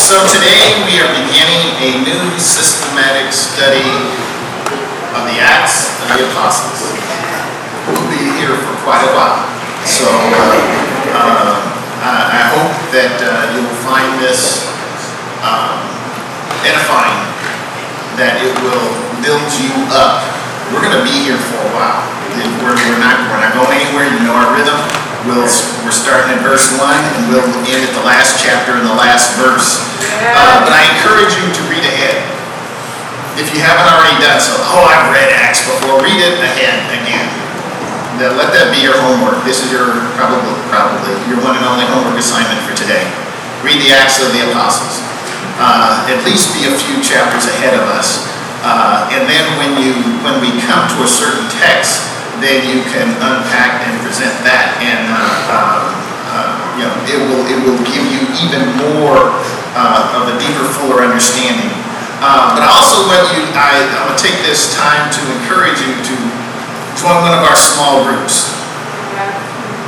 So today we are beginning a new systematic study of the Acts of the Apostles. We'll be here for quite a while. So uh, uh, I hope that uh, you'll find this um, edifying, that it will build you up. We're going to be here for a while. We're, we're not we're not going anywhere. You know our rhythm. We'll, we're starting at verse 1 and we'll end at the last chapter and the last verse. Uh, but I encourage you to read ahead. If you haven't already done so, oh, I've read Acts before, read it ahead again. Now, let that be your homework. This is your, probably, probably, your one and only homework assignment for today. Read the Acts of the Apostles. Uh, at least be a few chapters ahead of us. Uh, and then when you, when we come to a certain text, then you can unpack and present that, and uh, um, uh, you know it will it will give you even more uh, of a deeper, fuller understanding. Uh, but I also want you, I, going to take this time to encourage you to join one of our small groups.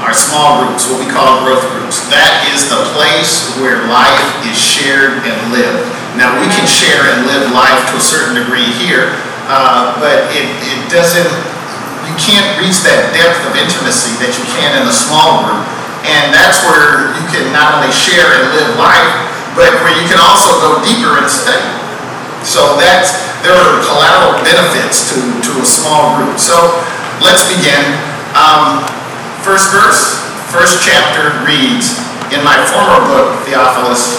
Our small groups, what we call growth groups. That is the place where life is shared and lived. Now we can share and live life to a certain degree here, uh, but it, it doesn't you can't reach that depth of intimacy that you can in a small group. And that's where you can not only share and live life, but where you can also go deeper and study. So that's, there are collateral benefits to, to a small group. So let's begin. Um, first verse, first chapter reads, In my former book, Theophilus,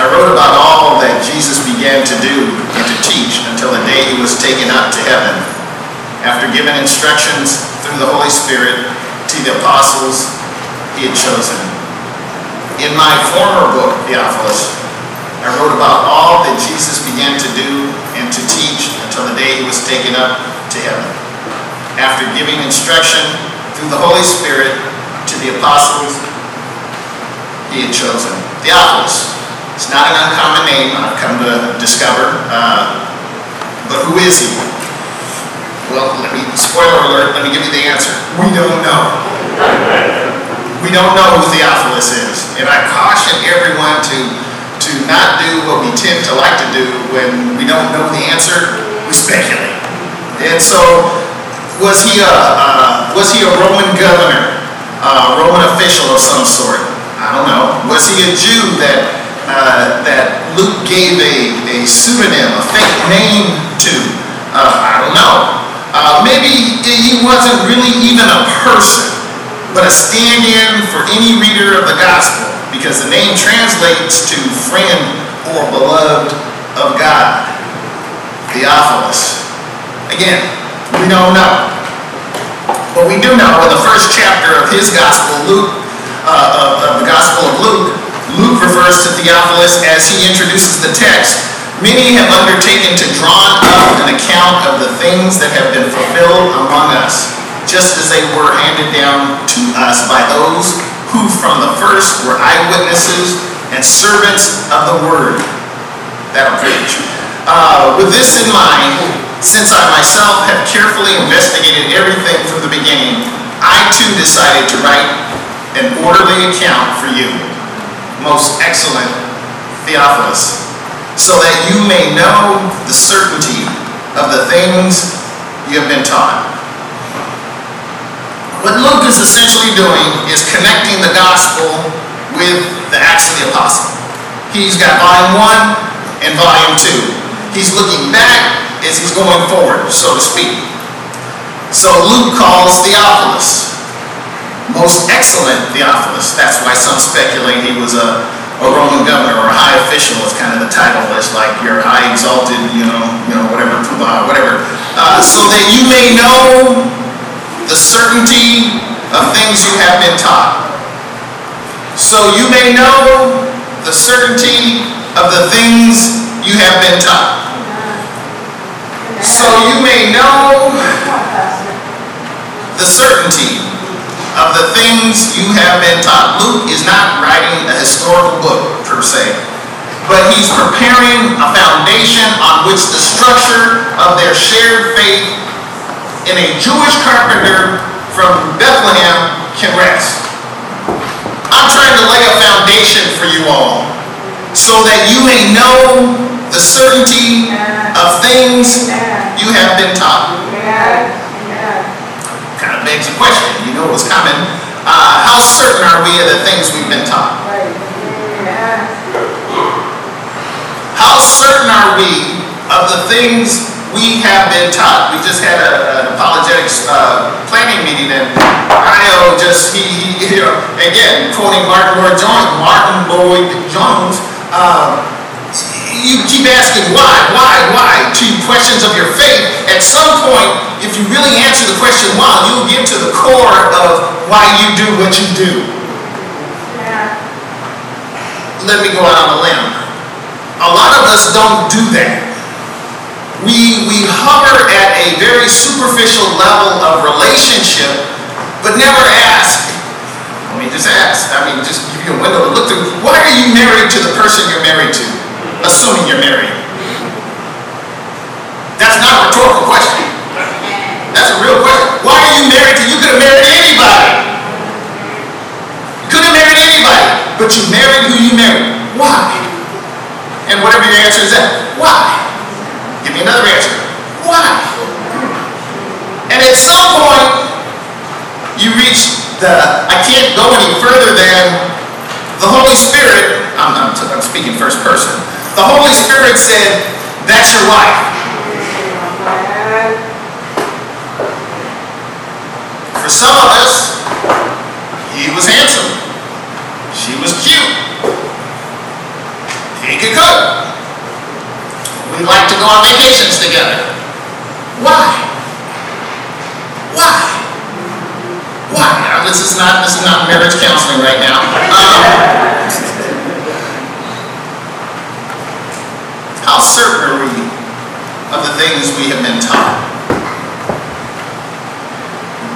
I wrote about all that Jesus began to do and to teach until the day he was taken up to heaven after giving instructions through the Holy Spirit to the apostles he had chosen. In my former book, Theophilus, I wrote about all that Jesus began to do and to teach until the day he was taken up to heaven. After giving instruction through the Holy Spirit to the apostles he had chosen. Theophilus. It's not an uncommon name, I've come to discover. Uh, but who is he? Well, let me, spoiler alert, let me give you the answer. We don't know. We don't know who Theophilus is. And I caution everyone to, to not do what we tend to like to do when we don't know the answer, we speculate. And so, was he a, uh, was he a Roman governor, a Roman official of some sort? I don't know. Was he a Jew that, uh, that Luke gave a, a pseudonym, a fake name to? Uh, I don't know. Uh, maybe he wasn't really even a person, but a stand-in for any reader of the gospel, because the name translates to friend or beloved of God. Theophilus. Again, we don't know. But we do know in the first chapter of his gospel, Luke, uh, of, of the gospel of Luke, Luke refers to Theophilus as he introduces the text Many have undertaken to draw things that have been fulfilled among us, just as they were handed down to us by those who from the first were eyewitnesses and servants of the word. That'll preach. Uh, with this in mind, since I myself have carefully investigated everything from the beginning, I too decided to write an orderly account for you, most excellent Theophilus so that you may know the certainty of the things you have been taught. What Luke is essentially doing is connecting the gospel with the Acts of the Apostle. He's got volume one and volume two. He's looking back as he's going forward, so to speak. So Luke calls Theophilus, most excellent Theophilus. That's why some speculate he was a a Roman governor or a high official is kind of the title. It's like you're high exalted, you know, you know, whatever, whatever. Uh, so that you may know the certainty of things you have been taught. So you may know the certainty of the things you have been taught. So you may know the certainty of the things you have been taught. Luke is not writing a historical book, per se, but he's preparing a foundation on which the structure of their shared faith in a Jewish carpenter from Bethlehem can rest. I'm trying to lay a foundation for you all so that you may know the certainty of things you have been taught. Begs a question. You know what's coming. Uh, how certain are we of the things we've been taught? How certain are we of the things we have been taught? We just had a, an apologetics uh, planning meeting, and I just he, he you know, again quoting Martyn Lloyd-Jones. Martin Lloyd Jones. Uh, you keep asking why, why, why to questions of your faith. At some point, if you really answer the question why, you'll get to the core of why you do what you do. Yeah. Let me go out on a limb. A lot of us don't do that. We, we hover at a very superficial level of relationship, but never ask. Let me just ask. I mean, just give you a window to look through. Why are you married to the person you're married to? Assuming you're married? That's not a rhetorical question. That's a real question. Why are you married to? You could have married anybody. You could have married anybody, but you married who you married. Why? And whatever your answer is that, why? Give me another answer. Why? And at some point, you reach the I can't go any further than the Holy Spirit. I'm, I'm, I'm speaking first person the Holy Spirit said, that's your wife. For some of us, he was handsome. She was cute. He could cook. We like to go on vacations together. Why? Why? Why? Now, this is not this is not marriage counseling right now. Um, How certain are we of the things we have been taught?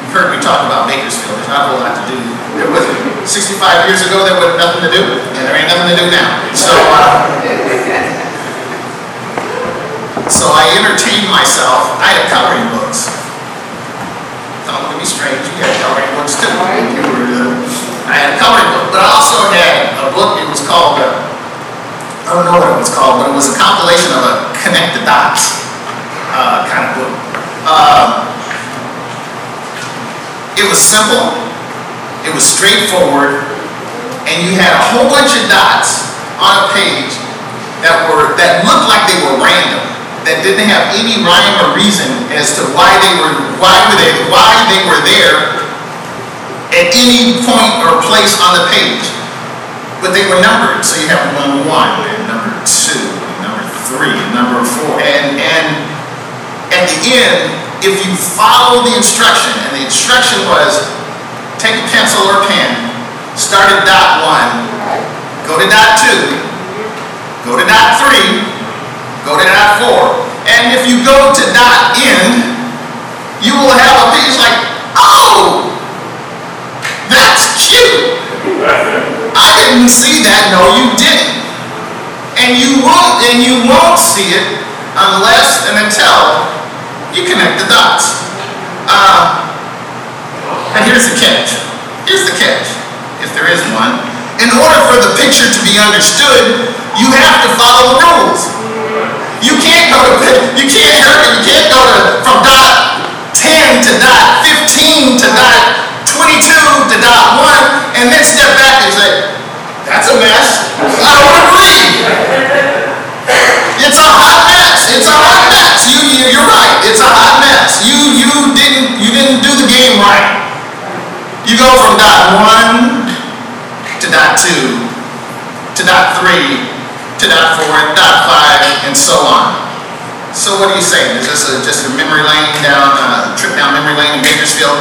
You've heard me talk about Bakersfield. There's not a whole lot to do. There was 65 years ago, there was nothing to do, and there ain't nothing to do now. So, uh, so I entertained myself. I had coloring books. Don't look at me strange. You had coloring books too. I had a coloring book, but I also had a book. It was called. Uh, I don't know what it was called, but it was a compilation of a connect the dots uh, kind of book. Um, it was simple, it was straightforward, and you had a whole bunch of dots on a page that were that looked like they were random, that didn't have any rhyme or reason as to why they were why were they why they were there at any point or place on the page. But they were numbered, so you have one, number two, number three, and number four. And, and at the end, if you follow the instruction, and the instruction was take a pencil or pen, start at dot one, go to dot two, go to dot three, go to dot four. And if you go to dot end, you will have a page like, oh, that's cute. I didn't see that. No, you didn't. And you won't, and you won't see it unless and until you connect the dots. Uh, and here's the catch. Here's the catch, if there is one. In order for the picture to be understood, you have to follow the rules. You can't go to you can't you can't go to from dot 10 to dot 15 to dot 22 to dot 1 and then step back and say, that's a mess. I don't agree. It's a hot mess. It's a hot mess. You, you, you're right. It's a hot mess. You, you didn't, you didn't do the game right. You go from dot 1 to dot 2 to dot 3 to dot 4, dot 5, and so on. So what are you saying? Is this a, just a memory lane down, a uh, trip down memory lane in Bakersfield?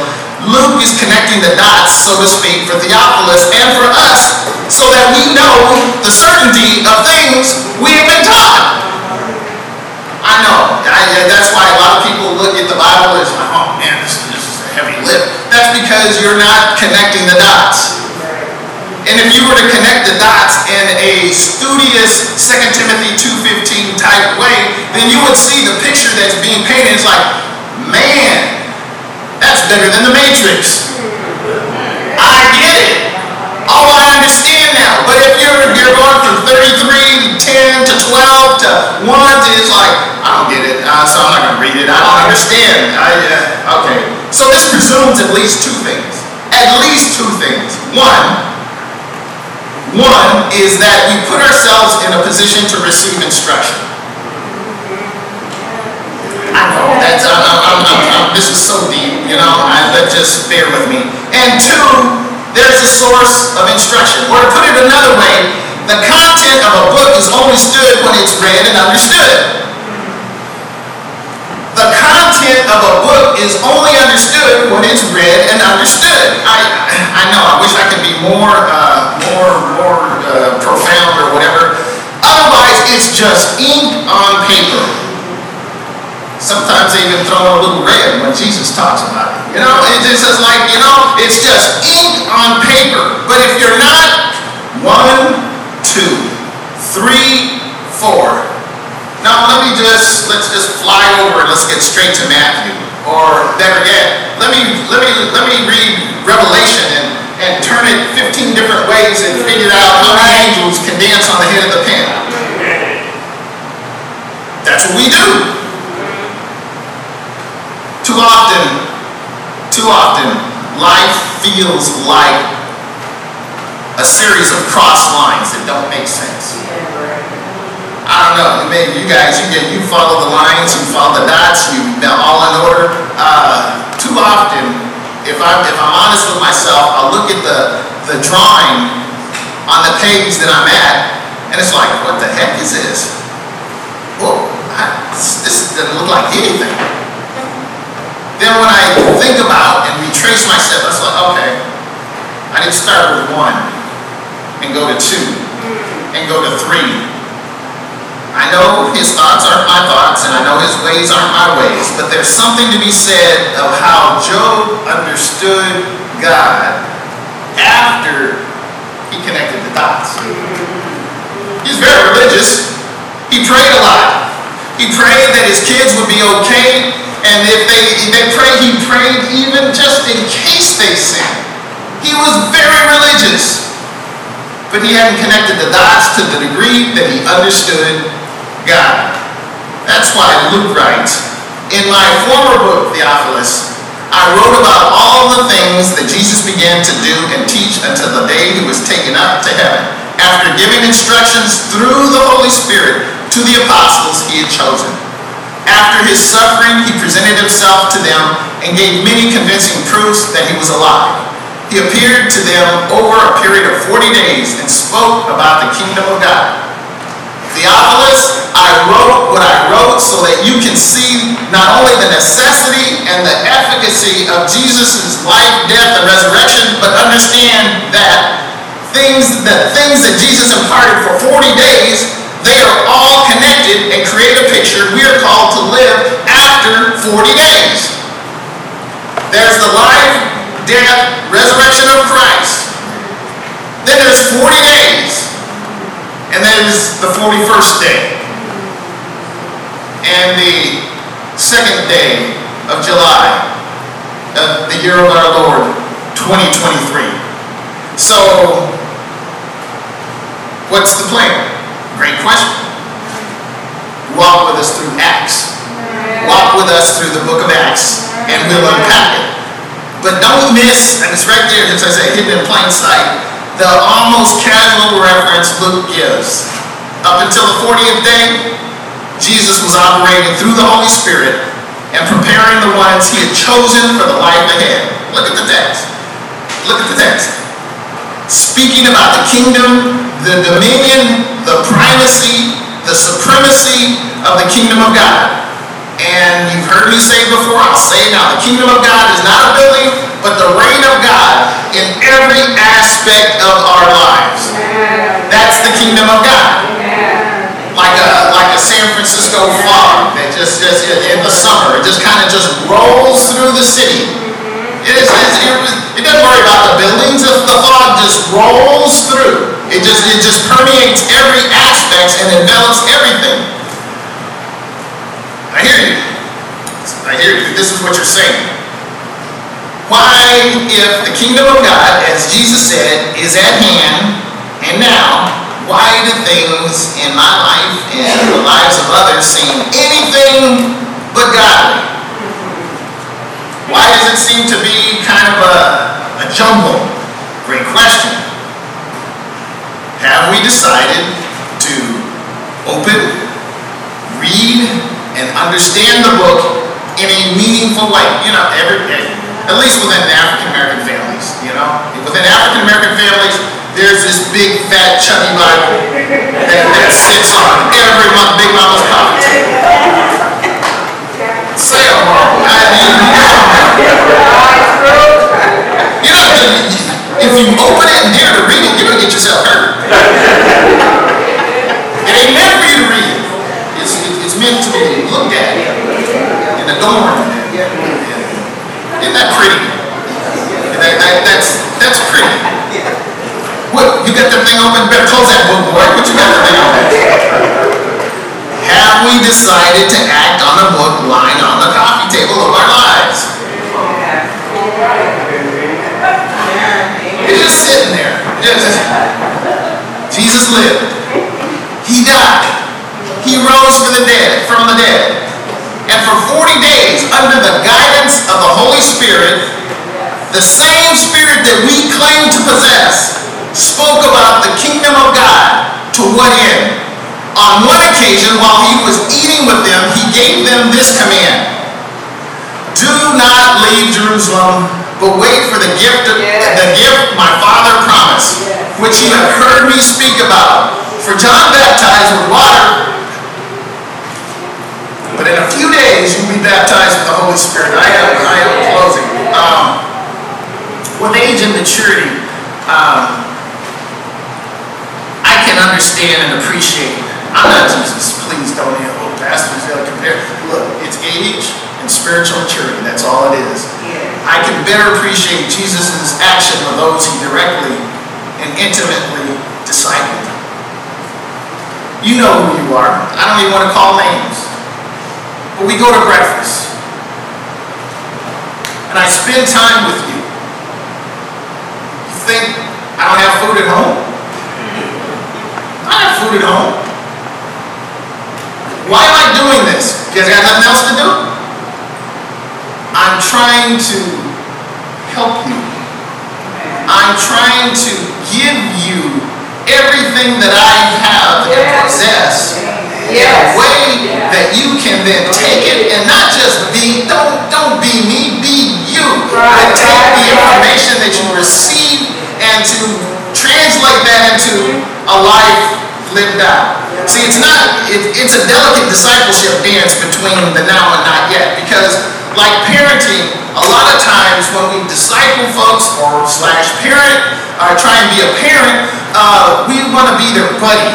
Luke is connecting the dots, so to speak, for Theophilus and for us, so that we know the certainty of things we have been taught. I know. I, that's why a lot of people look at the Bible as, oh man, this, this is a heavy lift. That's because you're not connecting the dots. And if you were to connect the dots in a studious 2 Timothy 2.15 type way, then you would see the picture that's being painted. It's like, man, that's better than the Matrix. I get it. All I understand now. But if you're, you're going from 33 to 10 to 12 to 1 to, it's like, I don't get it, uh, so I'm not going to read it. I don't understand. I, uh, okay. So this presumes at least two things. At least two things. One, one is that we put ourselves in a position to receive instruction. I know I'm, I'm, I'm, this is so deep, you know. I, but just bear with me. And two, there's a source of instruction. Or to put it another way, the content of a book is only stood when it's read and understood. The content of a book is only understood when it's read and understood. I, I know. I wish I could be more, uh, more, more uh, profound or whatever. Otherwise, it's just ink on paper. Sometimes even throw a little red when Jesus talks about it. You know, it's just like, you know, it's just ink on paper. But if you're not one, two, three, four, now let me just let's just fly over and let's get straight to Matthew. Or better yet, let me let me let me read Revelation and, and turn it 15 different ways and figure out how many angels can dance on the head of the pen. That's what we do. Too often, too often, life feels like a series of cross lines that don't make sense. I don't know, maybe you guys, you get, you follow the lines, you follow the dots, you, all in order. Uh, too often, if I'm, if I'm honest with myself, I'll look at the, the drawing on the page that I'm at, and it's like, what the heck is this? Whoa, I, this doesn't look like anything. Then when I think about and retrace my steps, it's like, okay, I to start with one, and go to two, and go to three, I know his thoughts aren't my thoughts, and I know his ways aren't my ways, but there's something to be said of how Job understood God after he connected the dots. He's very religious. He prayed a lot. He prayed that his kids would be okay, and if they, they prayed, he prayed even just in case they sinned. He was very religious. But he hadn't connected the dots to the degree that he understood God. That's why Luke writes, In my former book, Theophilus, I wrote about all the things that Jesus began to do and teach until the day he was taken up to heaven, after giving instructions through the Holy Spirit to the apostles he had chosen. After his suffering, he presented himself to them and gave many convincing proofs that he was alive. He appeared to them over a period of 40 days and spoke about the kingdom of God. Theophilus, I wrote what I wrote so that you can see not only the necessity and the efficacy of Jesus' life, death, and resurrection, but understand that things, the things that Jesus imparted for 40 days, they are all connected and create a picture we are called to live after 40 days. There's the life, death, resurrection of Christ. Then there's 40 days. And then is the 41st day. And the second day of July of the year of our Lord, 2023. So, what's the plan? Great question. Walk with us through Acts. Walk with us through the book of Acts, and we'll unpack it. But don't miss, and it's right there, as I say, hidden in plain sight the almost casual reference Luke gives. Up until the 40th day, Jesus was operating through the Holy Spirit and preparing the ones he had chosen for the life ahead. Look at the text. Look at the text. Speaking about the kingdom, the dominion, the primacy, the supremacy of the kingdom of God. And you've heard me say before, I'll say it now. The kingdom of God is not a building, but the reign of God in every aspect of our lives. That's the kingdom of God. Like a like a San Francisco fog that just just in the summer, it just kind of just rolls through the city. It, is, it, it doesn't worry about the buildings. The fog just rolls through. It just it just permeates every aspect and envelops everything. I hear you. I hear you. This is what you're saying. Why, if the kingdom of God, as Jesus said, is at hand, And now, why do things in my life and the lives of others seem anything but godly? Why does it seem to be kind of a, a jumble? Great question. Have we decided to open, read, and understand the book in a meaningful way? You know, every, at least within African American families, you know? Within African American families, there's this big, fat, chubby Bible that, that sits on every mo- big mama's coffee table. Say. I mean, you know, if you open it and dare to read it, you're gonna get yourself hurt. It ain't meant for you to read. It's, it's meant to be looked at and adorned. Isn't that pretty? That, that, that's, that's pretty. What, you got that thing open? Better close that book, boy. What you got open? Have we decided to act on the book lying on the coffee table of our lives? It's just sitting there. Just- Jesus lived. He died. He rose for the dead, from the dead. And for 40 days, under the guidance of the Holy Spirit, the same Spirit that we claim to possess spoke about the kingdom of God to what end? On one occasion, while he was eating with them, he gave them this command Do not leave Jerusalem, but wait for the gift of, the gift my Father promised, which you have heard me speak about. For John baptized with water, but in a few days you'll be baptized with the Holy Spirit. I am, I am closing. Um, with age and maturity, um, understand and appreciate. I'm not Jesus. Please don't yell, oh, pastors, they'll compare. Look, it's age and spiritual maturity. That's all it is. I can better appreciate Jesus' action of those he directly and intimately discipled. You know who you are. I don't even want to call names. But we go to breakfast. And I spend time with you. You think I don't have food at home? I have food at home. Why am I doing this? Because I got nothing else to do? I'm trying to help you. I'm trying to give you everything that I have and possess in a way that you can then take it and not just be, don't, don't be me, be you. But take the information that you receive and to translate that into a life lived out. See, it's not, it, it's a delicate discipleship dance between the now and not yet because like parenting, a lot of times when we disciple folks or slash parent or try and be a parent, uh, we want to be their buddy.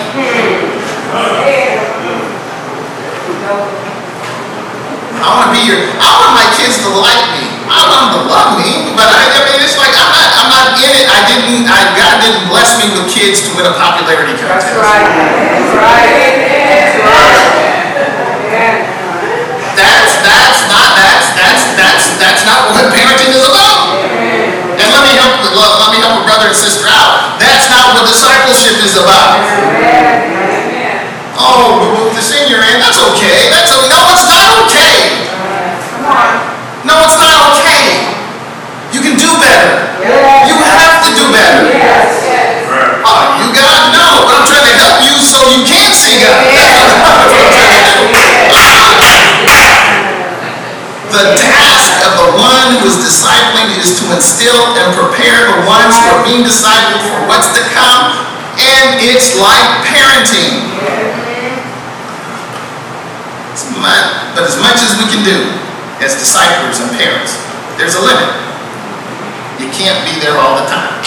I want to be your, I want my kids to like me. I want them to love me, but I, I mean, it's like I'm not, I'm not in it. I didn't, I, God didn't bless me with kids to win a popularity contest. That's right. That's right. That's right. That's, that's not, that's, that's, that's, that's not what parenting is about. And let me help, let me help a brother and sister out. That's not what discipleship is about. Oh, with the senior in, that's okay. That's o- no, it's not okay. Come on. No, it's not okay. You can do better. You you so you can see God. The task of the one who is discipling is to instill and prepare the ones who are being discipled for what's to come, and it's like parenting. It's mu- But as much as we can do as disciples and parents, there's a limit. You can't be there all the time.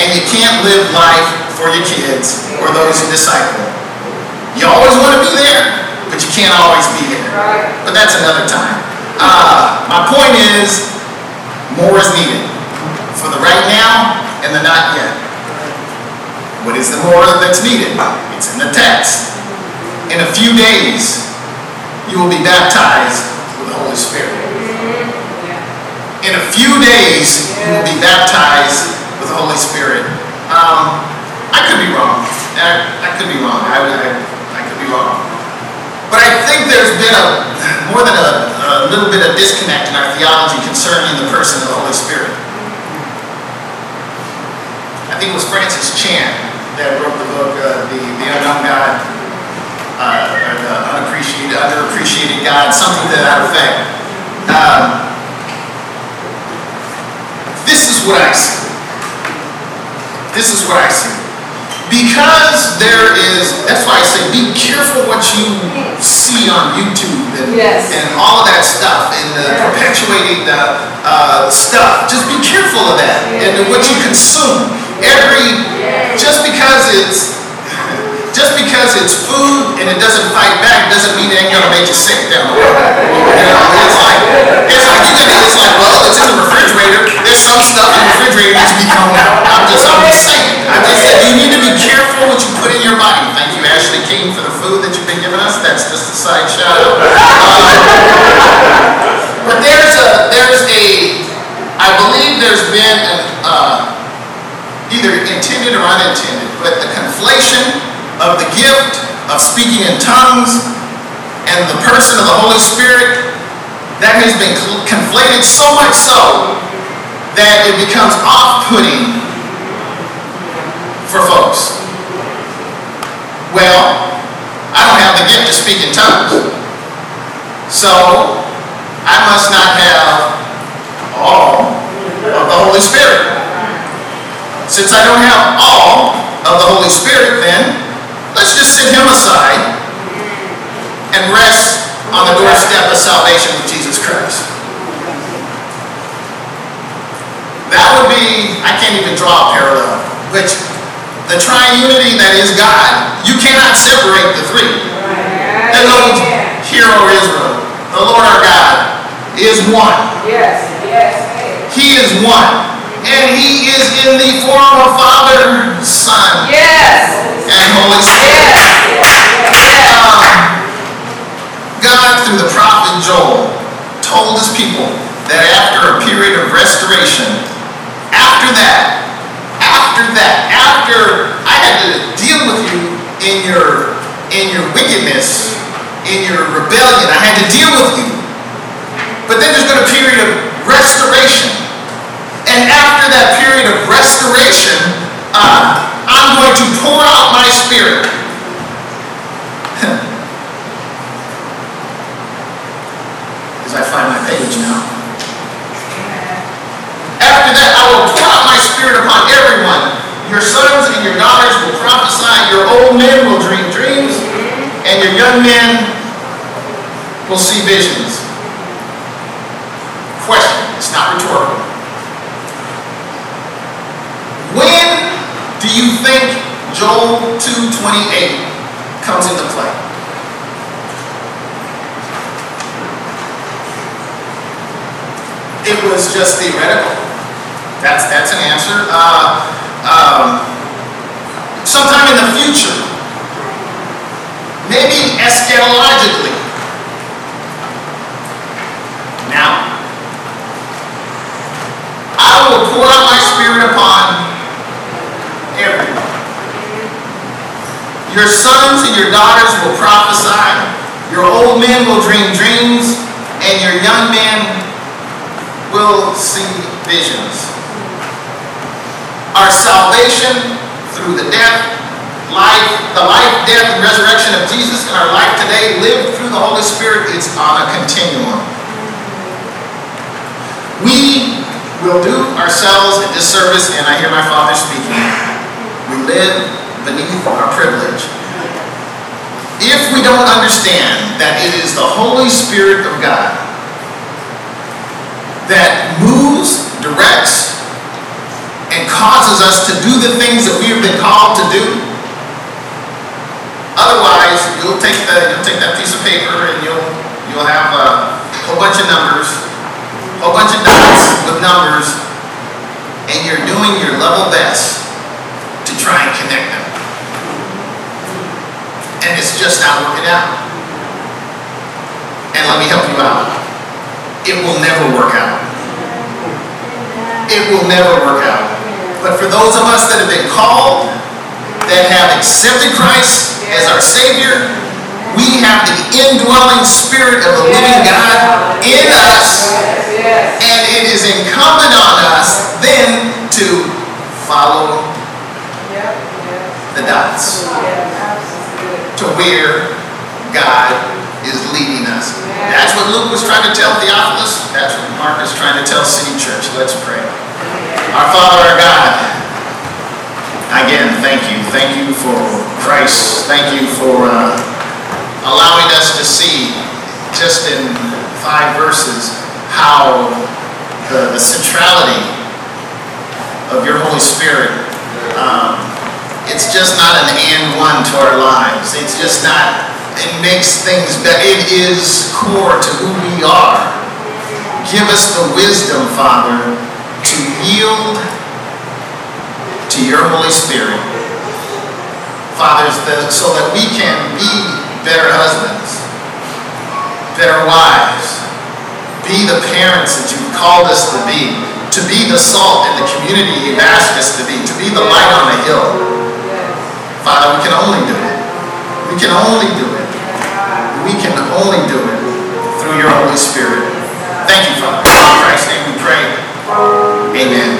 And you can't live life for your kids or those you disciple. You always want to be there, but you can't always be there. But that's another time. Uh, my point is, more is needed for the right now and the not yet. What is the more that's needed? It's in the text. In a few days, you will be baptized with the Holy Spirit. In a few days, you will be baptized with the Holy Spirit. Um, I could be wrong. I, I could be wrong. I, I, I could be wrong. But I think there's been a more than a, a little bit of disconnect in our theology concerning the person of the Holy Spirit. I think it was Francis Chan that wrote the book, uh, the, the Unknown God, uh, or the Unappreciated, Underappreciated God, something to that effect. Um, this is what I see. This is what I see. Because there is, that's why I say be careful what you see on YouTube and, Yes. and all of that stuff and the Yeah. perpetuating the uh, stuff. Just be careful of that and what you consume. Every, just because it's, just because it's food and it doesn't fight back doesn't mean it ain't gonna make you sick down the road. You know, it's like, it's like, you can, it's like, well, it's in the refrigerator. There's some stuff in the refrigerator that needs to be thrown out. I'm just, I'm just saying. I'm just saying, you need to be what you put in your. Thank you, Ashley King, for the food that you've been giving us. That's just a side shout out. Um, But there's a, there's a, I believe there's been an, uh, either intended or unintended, but the conflation of the gift of speaking in tongues and the person of the Holy Spirit, that has been conflated so much so that it becomes off-putting for folks. Well, I don't have the gift to speak in tongues, so I must not have all of the Holy Spirit. Since I don't have all of the Holy Spirit, then let's just set him aside and rest on the doorstep of salvation with Jesus Christ. That would be, I can't even draw a parallel, which the triunity that is God, you cannot separate the three. There's no hero Israel. The Lord our God is one. Yes, yes, He is one. And He is in the form of Father, Son, yes, and Holy Spirit. Um, God, through the prophet Joel, told his people that after a period of restoration, after that, after that, after I had to deal with you in your in your wickedness, in your rebellion, I had to deal with you. But then there's going to be a period of restoration. And after that period of restoration, uh, I'm going to pour out my spirit. As I find my page now. After that, I will pour out my spirit upon everyone. Your sons and your daughters will prophesy, your old men will dream dreams, and your young men will see visions. Question, it's not rhetorical. When do you think Joel 2.28 comes into play? It was just theoretical. That's, that's an answer. Uh, um, sometime in the future, maybe eschatologically. Now, I will pour out my spirit upon everyone. Your sons and your daughters will prophesy, your old men will dream dreams, and your young men will see visions. Our salvation through the death, life, the life, death, and resurrection of Jesus in our life today, lived through the Holy Spirit, is on a continuum. We will do ourselves a disservice, and I hear my Father speaking. We live beneath our privilege. If we don't understand that it is the Holy Spirit of God that moves, directs, and causes us to do the things that we have been called to do. Otherwise, you'll take the you'll take that piece of paper and you'll you'll have a whole bunch of numbers, a whole bunch of dots with numbers, and you're doing your level best to try and connect them. And it's just not working out. And let me help you out. It will never work out. It will never work out. But for those of us that have been called that have accepted Christ as our Savior. We have the indwelling Spirit of the living God in us, and it is incumbent on us then to follow the dots to where God is leading us. That's what Luke was trying to tell Theophilus. That's what Mark is trying to tell City Church. Let's pray. Our Father, our God, again, thank you. Thank you for Christ. Thank you for uh, allowing us to see, just in five verses, how the, the centrality of your Holy Spirit, um, it's just not an and one to our lives. It's just not, it makes things better. It is core to who we are. Give us the wisdom, Father, to yield to your Holy Spirit. Fathers, the- so that we can be better husbands, better wives, be the parents that you've called us to be, to be the salt in the community you've asked us to be, to be the light on the hill. Father, we can only do it. We can only do it. We can only do it through your Holy Spirit. Thank you, Father. Amen.